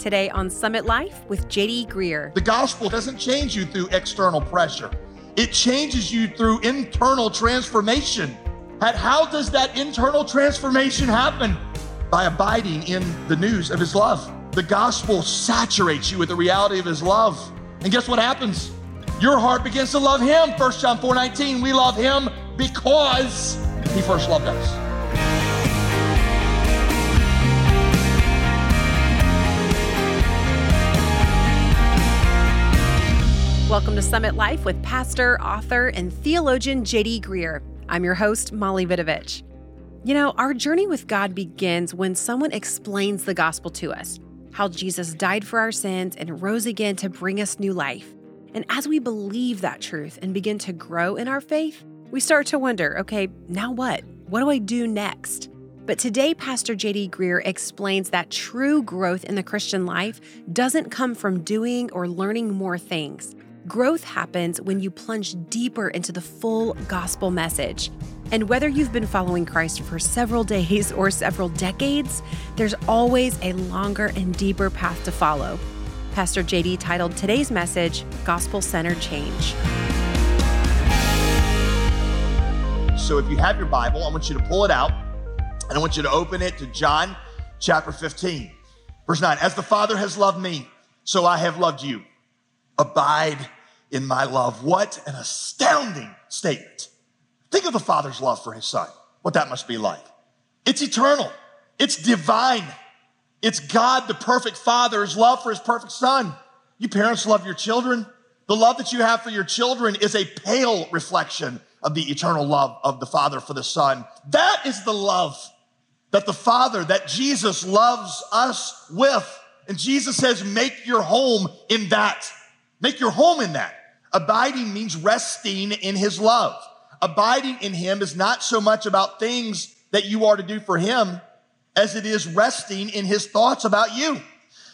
Today on Summit Life with JD Greear. The gospel doesn't change you through external pressure, it changes you through internal transformation. And how does that internal transformation happen? By abiding in the news of his love. The gospel saturates you with the reality of his love. And guess what happens? Your heart begins to love him. 1 John 4 19, we love him because he first loved us. Welcome to Summit Life with pastor, author, and theologian JD Greear. I'm your host, Molly Vidovich. You know, our journey with God begins when someone explains the gospel to us how Jesus died for our sins and rose again to bring us new life. And as we believe that truth and begin to grow in our faith, we start to wonder okay, now what? What do I do next? But today, Pastor JD Greear explains that true growth in the Christian life doesn't come from doing or learning more things. Growth happens when you plunge deeper into the full gospel message. And whether you've been following Christ for several days or several decades, there's always a longer and deeper path to follow. Pastor JD titled today's message, Gospel Centered Change. So if you have your Bible, I want you to pull it out and I want you to open it to John chapter 15, verse 9. As the Father has loved me, so I have loved you. Abide in my love. What an astounding statement. Think of the Father's love for his Son, what that must be like. It's eternal, it's divine. It's God, the perfect Father's love for his perfect Son. You parents love your children. The love that you have for your children is a pale reflection of the eternal love of the Father for the Son. That is the love that the Father, that Jesus loves us with. And Jesus says, make your home in that. Make your home in that. Abiding means resting in his love. Abiding in him is not so much about things that you are to do for him as it is resting in his thoughts about you.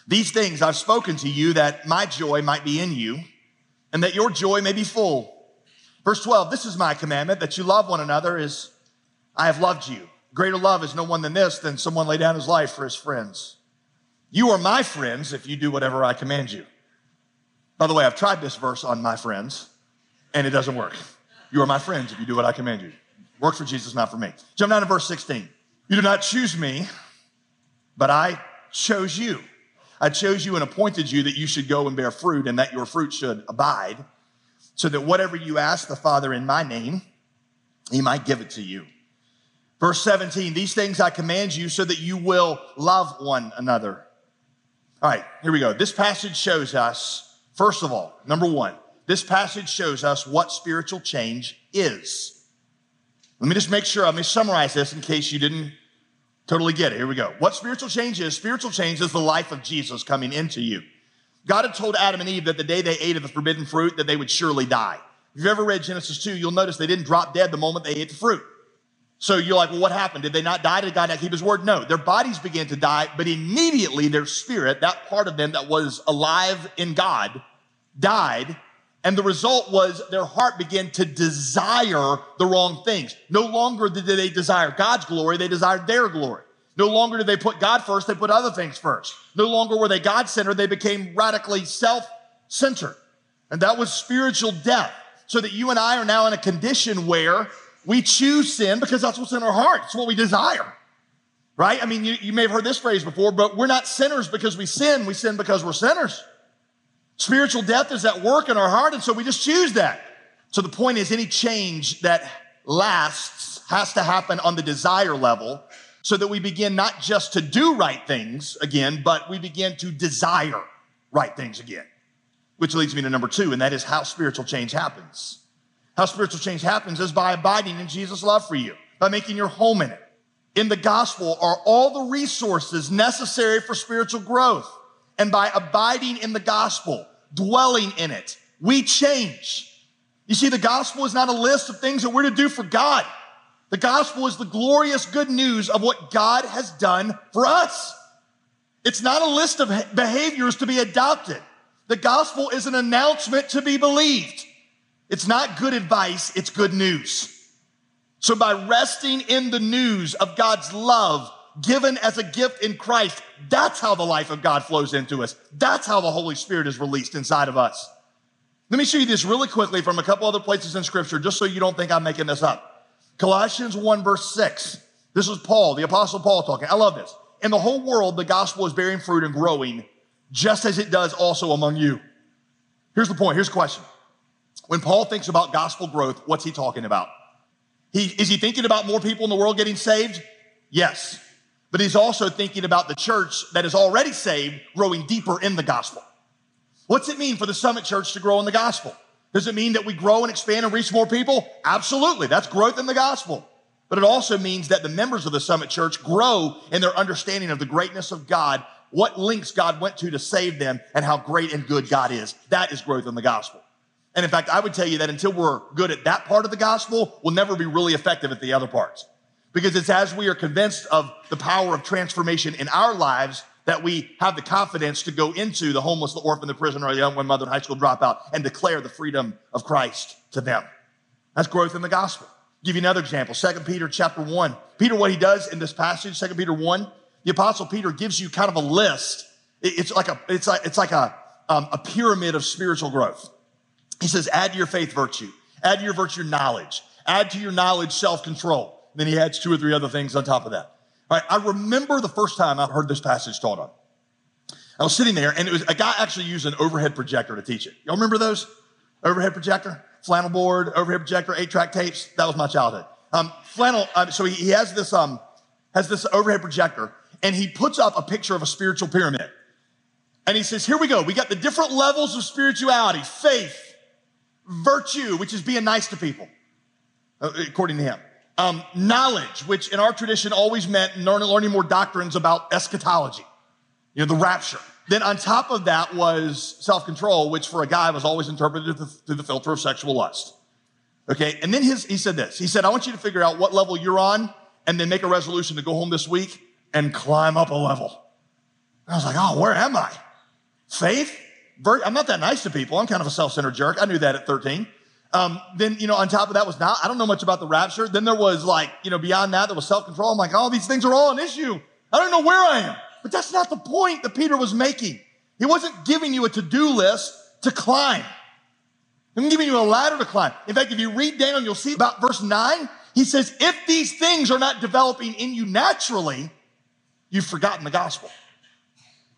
These things I've spoken to you that my joy might be in you and that your joy may be full. Verse 12, this is my commandment that you love one another as I have loved you. Greater love is no one than this, than someone lay down his life for his friends. You are my friends if you do whatever I command you. By the way, I've tried this verse on my friends, and it doesn't work. You are my friends if you do what I command you. Works for Jesus, not for me. Jump down to verse 16. You do not choose me, but I chose you. I chose you and appointed you that you should go and bear fruit and that your fruit should abide, so that whatever you ask the Father in my name, he might give it to you. Verse 17, these things I command you so that you will love one another. All right, here we go. This passage shows us First of all, number one, this passage shows us what spiritual change is. Let me just make sure, let me summarize this in case you didn't totally get it. Here we go. What spiritual change is? Spiritual change is the life of Jesus coming into you. God had told Adam and Eve that the day they ate of the forbidden fruit that they would surely die. If you've ever read Genesis 2, you'll notice they didn't drop dead the moment they ate the fruit. So you're like, well, what happened? Did they not die? Did God not keep his word? No, their bodies began to die, but immediately their spirit, that part of them that was alive in God, died. And the result was their heart began to desire the wrong things. No longer did they desire God's glory, they desired their glory. No longer did they put God first, they put other things first. No longer were they God centered, they became radically self centered. And that was spiritual death. So that you and I are now in a condition where we choose sin because that's what's in our heart. It's what we desire. Right? I mean, you, you may have heard this phrase before, but we're not sinners because we sin. We sin because we're sinners. Spiritual death is at work in our heart, and so we just choose that. So the point is, any change that lasts has to happen on the desire level so that we begin not just to do right things again, but we begin to desire right things again. Which leads me to number two, and that is how spiritual change happens. How spiritual change happens is by abiding in Jesus' love for you, by making your home in it. In the gospel are all the resources necessary for spiritual growth. And by abiding in the gospel, dwelling in it, we change. You see, the gospel is not a list of things that we're to do for God. The gospel is the glorious good news of what God has done for us. It's not a list of behaviors to be adopted. The gospel is an announcement to be believed. It's not good advice, it's good news. So by resting in the news of God's love, given as a gift in Christ. That's how the life of God flows into us. That's how the Holy Spirit is released inside of us. Let me show you this really quickly from a couple other places in scripture, just so you don't think I'm making this up. Colossians 1 verse 6. This is Paul, the apostle Paul talking. I love this. In the whole world, the gospel is bearing fruit and growing, just as it does also among you. Here's the point. Here's the question. When Paul thinks about gospel growth, what's he talking about? He, is he thinking about more people in the world getting saved? Yes. But he's also thinking about the church that is already saved growing deeper in the gospel. What's it mean for the Summit Church to grow in the gospel? Does it mean that we grow and expand and reach more people? Absolutely. That's growth in the gospel. But it also means that the members of the Summit Church grow in their understanding of the greatness of God, what links God went to to save them, and how great and good God is. That is growth in the gospel. And in fact, I would tell you that until we're good at that part of the gospel, we'll never be really effective at the other parts. Because it's as we are convinced of the power of transformation in our lives that we have the confidence to go into the homeless, the orphan, the prisoner, the young one mother, high school dropout, and declare the freedom of Christ to them. That's growth in the gospel. I'll give you another example. Second Peter chapter 1. Peter, what he does in this passage, Second Peter 1, the apostle Peter gives you kind of a list. It's like a, it's like, it's like a, um, a pyramid of spiritual growth. He says, add to your faith virtue, add to your virtue knowledge, add to your knowledge self control. Then he adds two or three other things on top of that. All right, I remember the first time I heard this passage taught on. I was sitting there, and it was a guy actually used an overhead projector to teach it. Y'all remember those? Overhead projector, flannel board, overhead projector, eight track tapes. That was my childhood. Um, flannel. Uh, so he, he has this um, has this overhead projector, and he puts up a picture of a spiritual pyramid. And he says, "Here we go. We got the different levels of spirituality: faith, virtue, which is being nice to people, uh, according to him. Um, knowledge, which in our tradition always meant learning, more doctrines about eschatology, you know, the rapture. Then on top of that was self-control, which for a guy was always interpreted through the filter of sexual lust. Okay, and then his, he said this. He said, I want you to figure out what level you're on and then make a resolution to go home this week and climb up a level. And I was like, oh, where am I? Faith? I'm not that nice to people. I'm kind of a self-centered jerk. I knew that at 13. Um, then, you know, on top of that was not, I don't know much about the rapture. Then there was like, you know, beyond that, there was self-control. I'm like, oh, these things are all an issue. I don't know where I am. But that's not the point that Peter was making. He wasn't giving you a to-do list to climb. I'm giving you a ladder to climb. In fact, if you read Daniel, you'll see about verse nine. He says, if these things are not developing in you naturally, you've forgotten the gospel.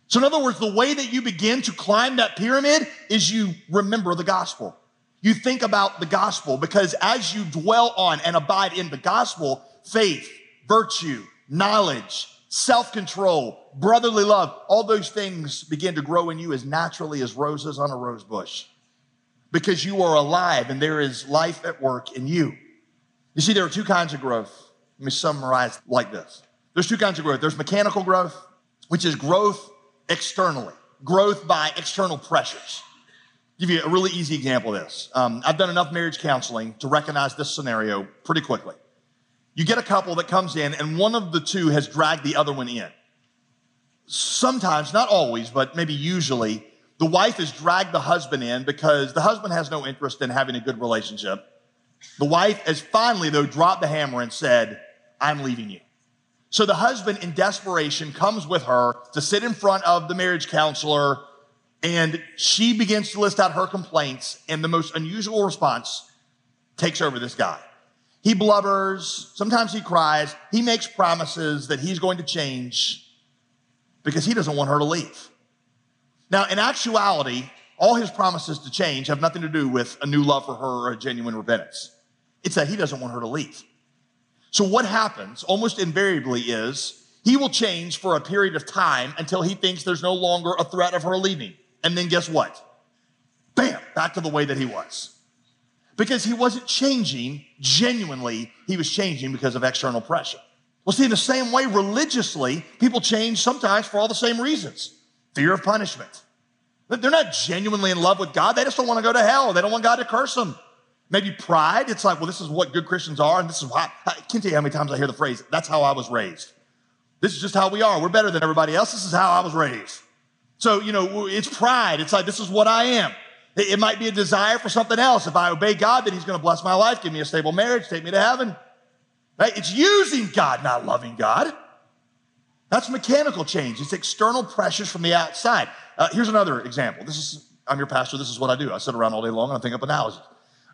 So, in other words, the way that you begin to climb that pyramid is you remember the gospel. You think about the gospel because as you dwell on and abide in the gospel, faith, virtue, knowledge, self control, brotherly love, all those things begin to grow in you as naturally as roses on a rose bush because you are alive and there is life at work in you. You see, there are two kinds of growth. Let me summarize like this there's two kinds of growth there's mechanical growth, which is growth externally, growth by external pressures. Give you a really easy example of this. Um, I've done enough marriage counseling to recognize this scenario pretty quickly. You get a couple that comes in, and one of the two has dragged the other one in. Sometimes, not always, but maybe usually, the wife has dragged the husband in because the husband has no interest in having a good relationship. The wife has finally, though, dropped the hammer and said, I'm leaving you. So the husband, in desperation, comes with her to sit in front of the marriage counselor, and she begins to list out her complaints, and the most unusual response takes over this guy. He blubbers, sometimes he cries, he makes promises that he's going to change because he doesn't want her to leave. Now, in actuality, all his promises to change have nothing to do with a new love for her or a genuine repentance. It's that he doesn't want her to leave. So, what happens almost invariably is he will change for a period of time until he thinks there's no longer a threat of her leaving. And then guess what? Bam, back to the way that he was. Because he wasn't changing genuinely, he was changing because of external pressure. Well, see, in the same way, religiously, people change sometimes for all the same reasons fear of punishment. They're not genuinely in love with God, they just don't want to go to hell, they don't want God to curse them. Maybe pride. It's like, well, this is what good Christians are, and this is why. I can't tell you how many times I hear the phrase, that's how I was raised. This is just how we are. We're better than everybody else. This is how I was raised. So, you know, it's pride. It's like, this is what I am. It might be a desire for something else. If I obey God, then He's going to bless my life, give me a stable marriage, take me to heaven. Right? It's using God, not loving God. That's mechanical change. It's external pressures from the outside. Uh, here's another example. This is, I'm your pastor. This is what I do. I sit around all day long and I think up analogies.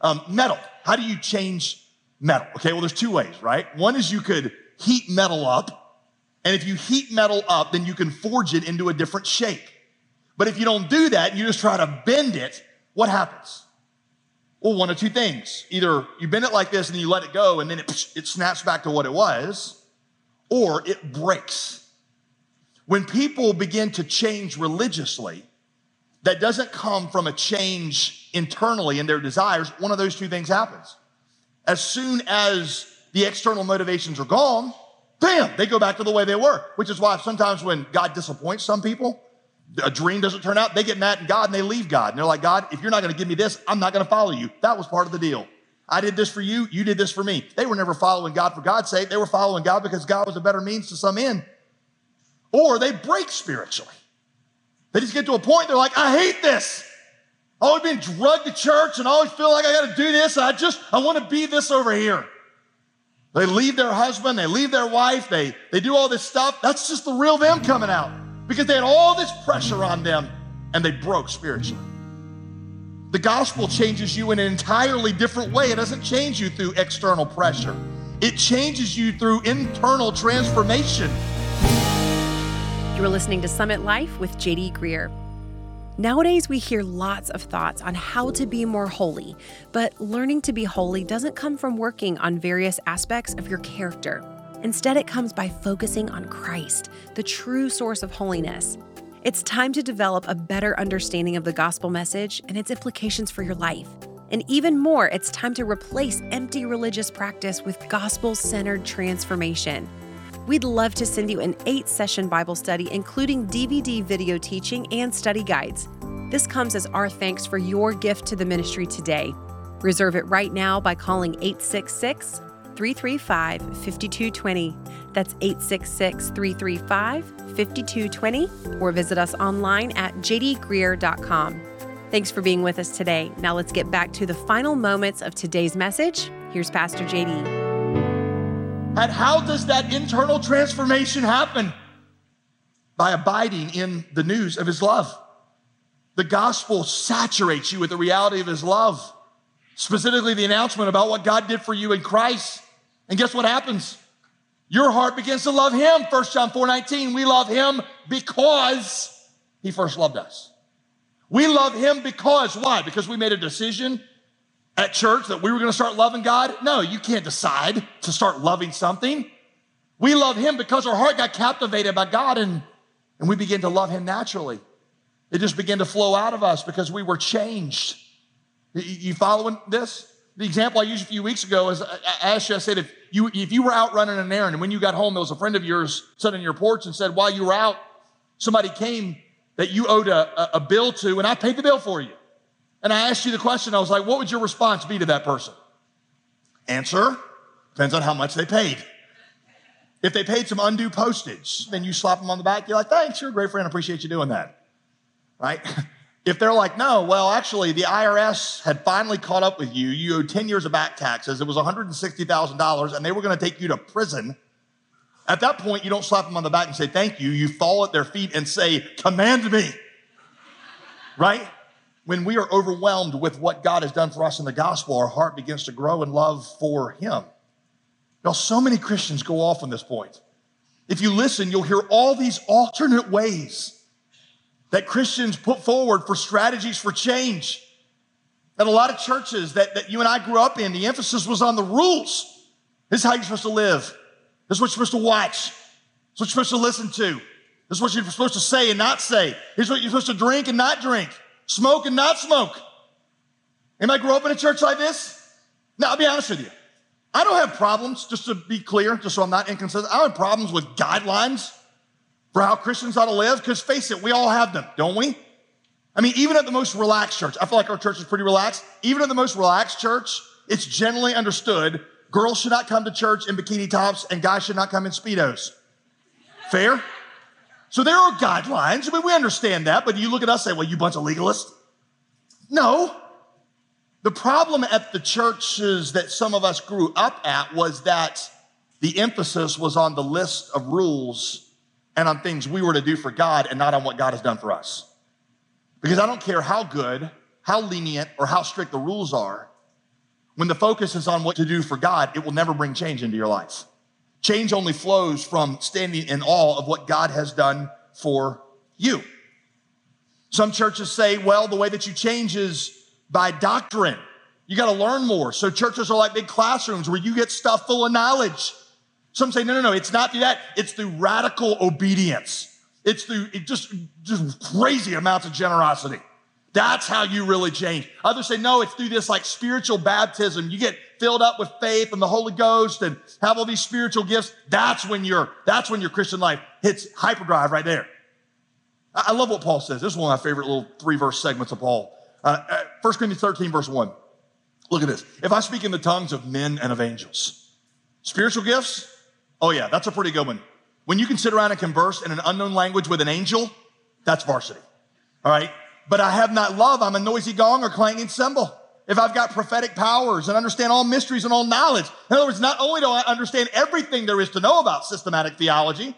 Um, metal. How do you change metal? Okay, well, there's two ways, right? One is you could heat metal up. And if you heat metal up, then you can forge it into a different shape. But if you don't do that, you just try to bend it, what happens? Well, one of two things. Either you bend it like this and you let it go and then it, it snaps back to what it was, or it breaks. When people begin to change religiously, that doesn't come from a change internally in their desires. One of those two things happens. As soon as the external motivations are gone, bam, they go back to the way they were, which is why sometimes when God disappoints some people, a dream doesn't turn out, they get mad at God and they leave God. And they're like, God, if you're not going to give me this, I'm not going to follow you. That was part of the deal. I did this for you, you did this for me. They were never following God for God's sake. They were following God because God was a better means to some end or they break spiritually. They just get to a point, they're like, I hate this. I've always been drugged to church and I always feel like I got to do this. I just, I want to be this over here. They leave their husband, they leave their wife, they, they do all this stuff. That's just the real them coming out because they had all this pressure on them and they broke spiritually. The gospel changes you in an entirely different way. It doesn't change you through external pressure, it changes you through internal transformation. You are listening to Summit Life with JD Greear. Nowadays, we hear lots of thoughts on how to be more holy, but learning to be holy doesn't come from working on various aspects of your character. Instead, it comes by focusing on Christ, the true source of holiness. It's time to develop a better understanding of the gospel message and its implications for your life. And even more, it's time to replace empty religious practice with gospel centered transformation. We'd love to send you an eight session Bible study, including DVD video teaching and study guides. This comes as our thanks for your gift to the ministry today. Reserve it right now by calling 866 335 5220. That's 866 335 5220, or visit us online at jdgreear.com. Thanks for being with us today. Now let's get back to the final moments of today's message. Here's Pastor JD. And how does that internal transformation happen? By abiding in the news of his love. The gospel saturates you with the reality of his love, specifically the announcement about what God did for you in Christ. And guess what happens? Your heart begins to love him. 1 John 4 19, we love him because he first loved us. We love him because, why? Because we made a decision at church that we were going to start loving God? No, you can't decide to start loving something. We love Him because our heart got captivated by God and, and we began to love Him naturally. It just began to flow out of us because we were changed. You following this? The example I used a few weeks ago is I asked you, I said, if you, if you were out running an errand and when you got home, there was a friend of yours sitting on your porch and said, while you were out, somebody came that you owed a, a bill to and I paid the bill for you. And I asked you the question, I was like, what would your response be to that person? Answer depends on how much they paid. If they paid some undue postage, then you slap them on the back. You're like, thanks, you're a great friend. I appreciate you doing that. Right? If they're like, no, well, actually, the IRS had finally caught up with you. You owed 10 years of back taxes. It was $160,000, and they were going to take you to prison. At that point, you don't slap them on the back and say, thank you. You fall at their feet and say, command me. Right? When we are overwhelmed with what God has done for us in the gospel, our heart begins to grow in love for Him. Now, so many Christians go off on this point. If you listen, you'll hear all these alternate ways that Christians put forward for strategies for change. And a lot of churches that, that you and I grew up in, the emphasis was on the rules. This is how you're supposed to live. This is what you're supposed to watch. This is what you're supposed to listen to. This is what you're supposed to say and not say. Here's what you're supposed to drink and not drink smoke and not smoke. Anybody grow up in a church like this? Now, I'll be honest with you. I don't have problems, just to be clear, just so I'm not inconsistent. I don't have problems with guidelines for how Christians ought to live, because face it, we all have them, don't we? I mean, even at the most relaxed church, I feel like our church is pretty relaxed. Even at the most relaxed church, it's generally understood girls should not come to church in bikini tops and guys should not come in Speedos. Fair? So there are guidelines. I mean, we understand that, but you look at us and say, well, you bunch of legalists. No. The problem at the churches that some of us grew up at was that the emphasis was on the list of rules and on things we were to do for God and not on what God has done for us. Because I don't care how good, how lenient, or how strict the rules are, when the focus is on what to do for God, it will never bring change into your life. Change only flows from standing in awe of what God has done for you. Some churches say, well, the way that you change is by doctrine. You got to learn more. So churches are like big classrooms where you get stuff full of knowledge. Some say, no, no, no, it's not through that. It's through radical obedience. It's through it just, just crazy amounts of generosity. That's how you really change. Others say, no, it's through this like spiritual baptism. You get filled up with faith and the Holy Ghost and have all these spiritual gifts. That's when your, that's when your Christian life hits hyperdrive right there. I love what Paul says. This is one of my favorite little three verse segments of Paul. Uh, 1 uh, Corinthians 13, verse 1. Look at this. If I speak in the tongues of men and of angels, spiritual gifts, oh yeah, that's a pretty good one. When you can sit around and converse in an unknown language with an angel, that's varsity. All right. But I have not love. I'm a noisy gong or clanging cymbal. If I've got prophetic powers and understand all mysteries and all knowledge. In other words, not only do I understand everything there is to know about systematic theology,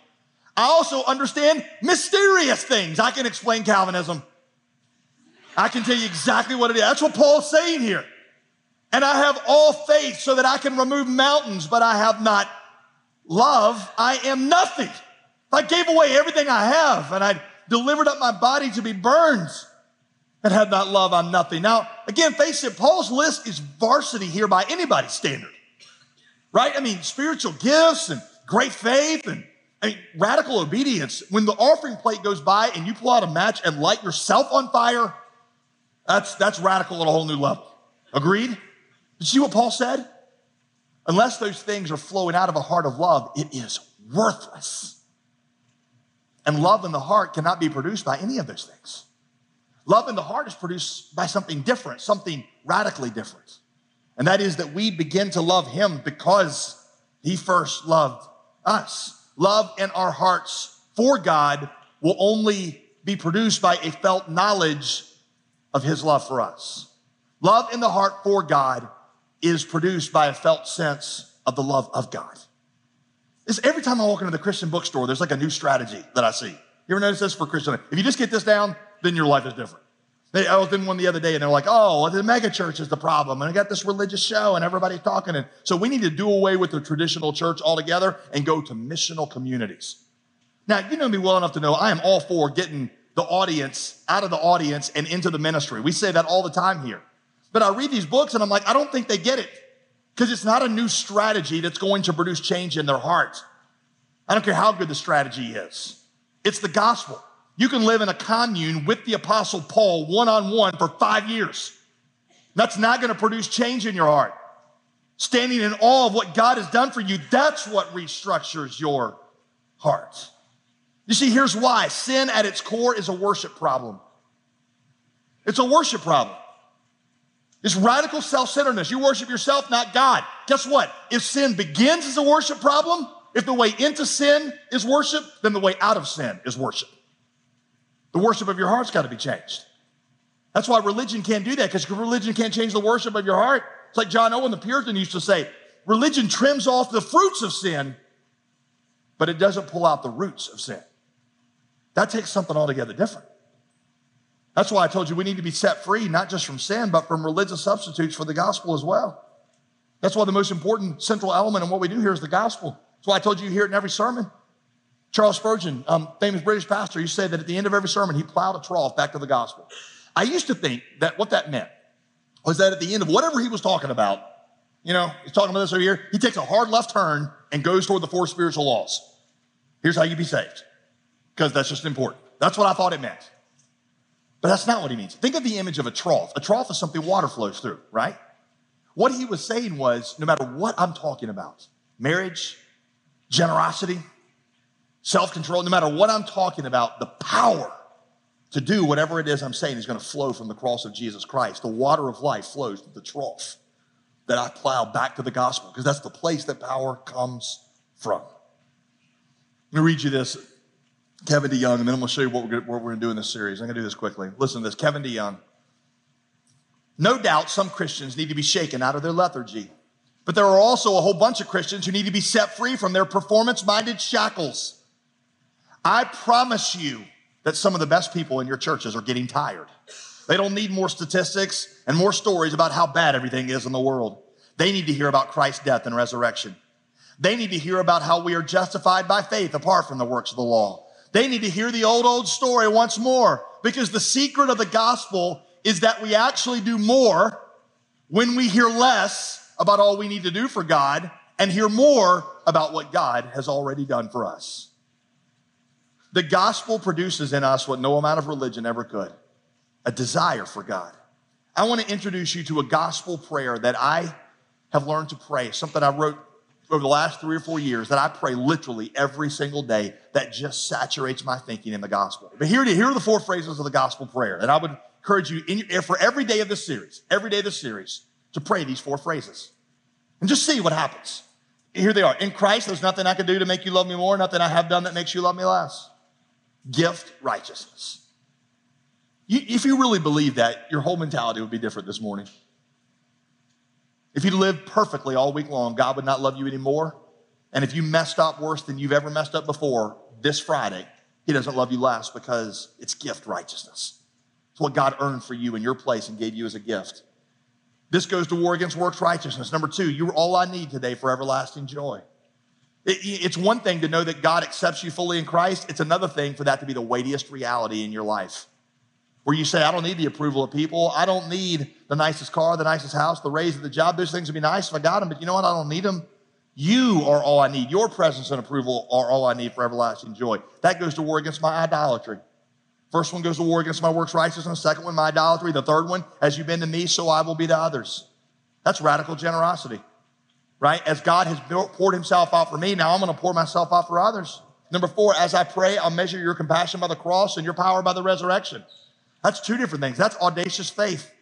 I also understand mysterious things. I can explain Calvinism. I can tell you exactly what it is. That's what Paul's saying here. And I have all faith so that I can remove mountains, but I have not love. I am nothing. If I gave away everything I have and I delivered up my body to be burned and had not love, I'm nothing. Now, again, face it, Paul's list is varsity here by anybody's standard, right? I mean, spiritual gifts and great faith and I mean, radical obedience. When the offering plate goes by and you pull out a match and light yourself on fire, that's, that's radical at a whole new level. Agreed? Did you see what Paul said? Unless those things are flowing out of a heart of love, it is worthless. And love in the heart cannot be produced by any of those things. Love in the heart is produced by something different, something radically different. And that is that we begin to love him because he first loved us. Love in our hearts for God will only be produced by a felt knowledge of his love for us. Love in the heart for God is produced by a felt sense of the love of God. It's every time I walk into the Christian bookstore, there's like a new strategy that I see. You ever notice this for Christian? If you just get this down, then your life is different. I was in one the other day and they're like, oh, the mega church is the problem. And I got this religious show and everybody's talking. And so we need to do away with the traditional church altogether and go to missional communities. Now, you know me well enough to know I am all for getting the audience out of the audience and into the ministry. We say that all the time here. But I read these books and I'm like, I don't think they get it because it's not a new strategy that's going to produce change in their heart. I don't care how good the strategy is. It's the gospel. You can live in a commune with the apostle Paul one on one for five years. That's not going to produce change in your heart. Standing in awe of what God has done for you, that's what restructures your heart. You see, here's why sin at its core is a worship problem. It's a worship problem. It's radical self centeredness. You worship yourself, not God. Guess what? If sin begins as a worship problem, if the way into sin is worship, then the way out of sin is worship. The worship of your heart's got to be changed. That's why religion can't do that, because religion can't change the worship of your heart. It's like John Owen, the Puritan, used to say religion trims off the fruits of sin, but it doesn't pull out the roots of sin. That takes something altogether different. That's why I told you we need to be set free, not just from sin, but from religious substitutes for the gospel as well. That's why the most important central element in what we do here is the gospel. That's why I told you you hear it in every sermon. Charles Spurgeon, um, famous British pastor, to say that at the end of every sermon, he plowed a trough back to the gospel. I used to think that what that meant was that at the end of whatever he was talking about, you know, he's talking about this over here, he takes a hard left turn and goes toward the four spiritual laws. Here's how you be saved, because that's just important. That's what I thought it meant. But that's not what he means. Think of the image of a trough. A trough is something water flows through, right? What he was saying was no matter what I'm talking about, marriage, generosity, self control, no matter what I'm talking about, the power to do whatever it is I'm saying is going to flow from the cross of Jesus Christ. The water of life flows to the trough that I plow back to the gospel because that's the place that power comes from. Let me read you this. Kevin DeYoung, and then I'm going to show you what we're, going to do in this series. I'm going to do this quickly. Listen to this. Kevin DeYoung. No doubt some Christians need to be shaken out of their lethargy, but there are also a whole bunch of Christians who need to be set free from their performance minded shackles. I promise you that some of the best people in your churches are getting tired. They don't need more statistics and more stories about how bad everything is in the world. They need to hear about Christ's death and resurrection. They need to hear about how we are justified by faith apart from the works of the law. They need to hear the old, old story once more because the secret of the gospel is that we actually do more when we hear less about all we need to do for God and hear more about what God has already done for us. The gospel produces in us what no amount of religion ever could a desire for God. I want to introduce you to a gospel prayer that I have learned to pray, something I wrote over the last three or four years that I pray literally every single day that just saturates my thinking in the gospel. But here, here are the four phrases of the gospel prayer. And I would encourage you in, for every day of this series, every day of this series, to pray these four phrases and just see what happens. Here they are. In Christ, there's nothing I can do to make you love me more, nothing I have done that makes you love me less. Gift righteousness. You, if you really believe that, your whole mentality would be different this morning. If you lived perfectly all week long, God would not love you anymore. And if you messed up worse than you've ever messed up before, this Friday, He doesn't love you less because it's gift righteousness. It's what God earned for you in your place and gave you as a gift. This goes to war against works righteousness. Number two, you're all I need today for everlasting joy. It's one thing to know that God accepts you fully in Christ. It's another thing for that to be the weightiest reality in your life where you say, I don't need the approval of people. I don't need the nicest car, the nicest house, the raise of the job. Those things would be nice if I got them, but you know what? I don't need them. You are all I need. Your presence and approval are all I need for everlasting joy. That goes to war against my idolatry. First one goes to war against my works righteousness. Second one, my idolatry. The third one, as you've been to me, so I will be to others. That's radical generosity, right? As God has poured himself out for me, now I'm going to pour myself out for others. Number four, as I pray, I'll measure your compassion by the cross and your power by the resurrection. That's two different things. That's audacious faith.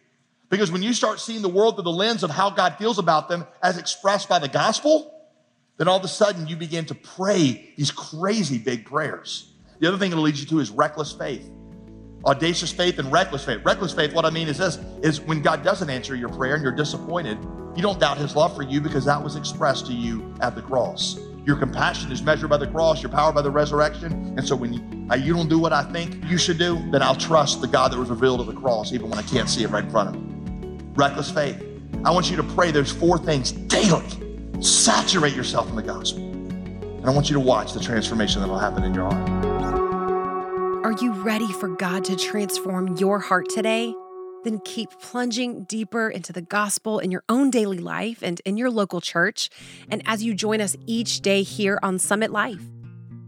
Because when you start seeing the world through the lens of how God feels about them as expressed by the gospel, then all of a sudden you begin to pray these crazy big prayers. The other thing it'll lead you to is reckless faith. Audacious faith and reckless faith. Reckless faith, what I mean is this, is when God doesn't answer your prayer and you're disappointed, you don't doubt his love for you because that was expressed to you at the cross. Your compassion is measured by the cross, your power by the resurrection. And so when you, uh, you don't do what I think you should do, then I'll trust the God that was revealed at the cross, even when I can't see it right in front of me. Reckless faith. I want you to pray those four things daily. Saturate yourself in the gospel. And I want you to watch the transformation that will happen in your heart. Are you ready for God to transform your heart today? Then keep plunging deeper into the gospel in your own daily life and in your local church, and as you join us each day here on Summit Life.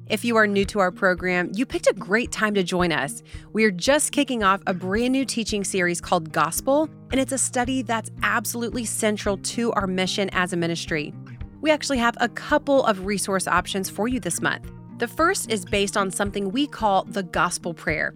If you are new to our program, you picked a great time to join us. We are just kicking off a brand new teaching series called Gospel, and it's a study that's absolutely central to our mission as a ministry. We actually have a couple of resource options for you this month. The first is based on something we call the gospel prayer.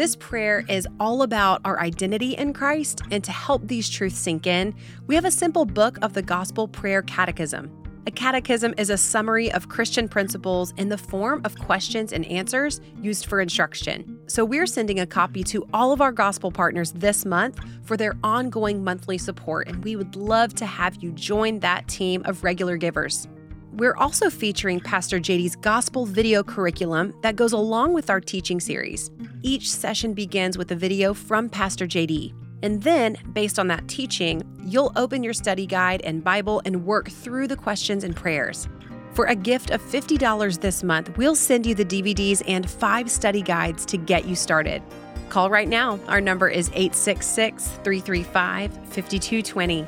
This prayer is all about our identity in Christ, and to help these truths sink in, we have a simple book of the Gospel Prayer Catechism. A catechism is a summary of Christian principles in the form of questions and answers used for instruction. So, we're sending a copy to all of our gospel partners this month for their ongoing monthly support, and we would love to have you join that team of regular givers. We're also featuring Pastor JD's gospel video curriculum that goes along with our teaching series. Each session begins with a video from Pastor JD. And then, based on that teaching, you'll open your study guide and Bible and work through the questions and prayers. For a gift of $50 this month, we'll send you the DVDs and five study guides to get you started. Call right now. Our number is 866 335 5220.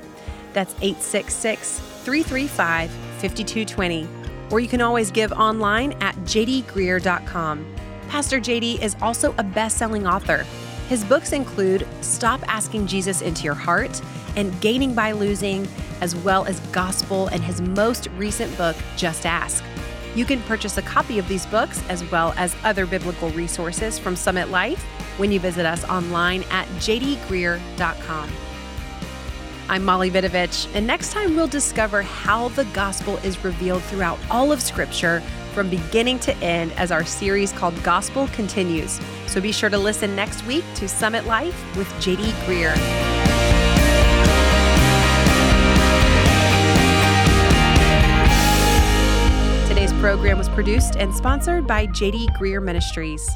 That's 866 335 5220. Or you can always give online at jdgreear.com. Pastor JD is also a best selling author. His books include Stop Asking Jesus into Your Heart and Gaining by Losing, as well as Gospel and his most recent book, Just Ask. You can purchase a copy of these books as well as other biblical resources from Summit Life when you visit us online at jdgreear.com. I'm Molly Vidovich, and next time we'll discover how the gospel is revealed throughout all of Scripture from beginning to end as our series called Gospel continues. So be sure to listen next week to Summit Life with JD Greear. Today's program was produced and sponsored by JD Greear Ministries.